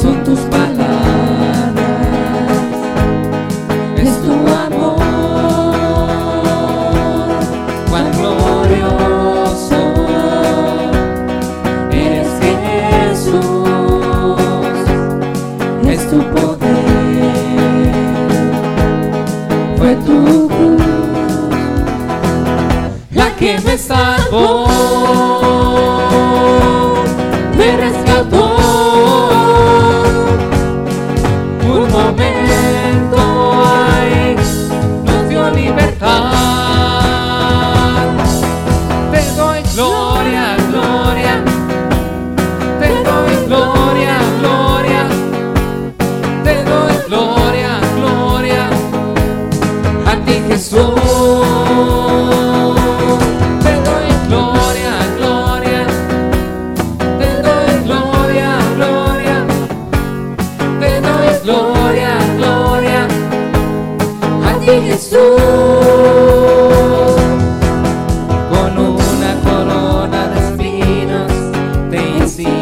Son tus palabras, es tu amor, cuán glorioso, eres Jesús, es tu poder, fue tu la que me salvó. Jesús, te doy gloria, gloria, te doy gloria, gloria, te doy gloria, gloria, a ti Jesús, con una corona de espinos te hiciste.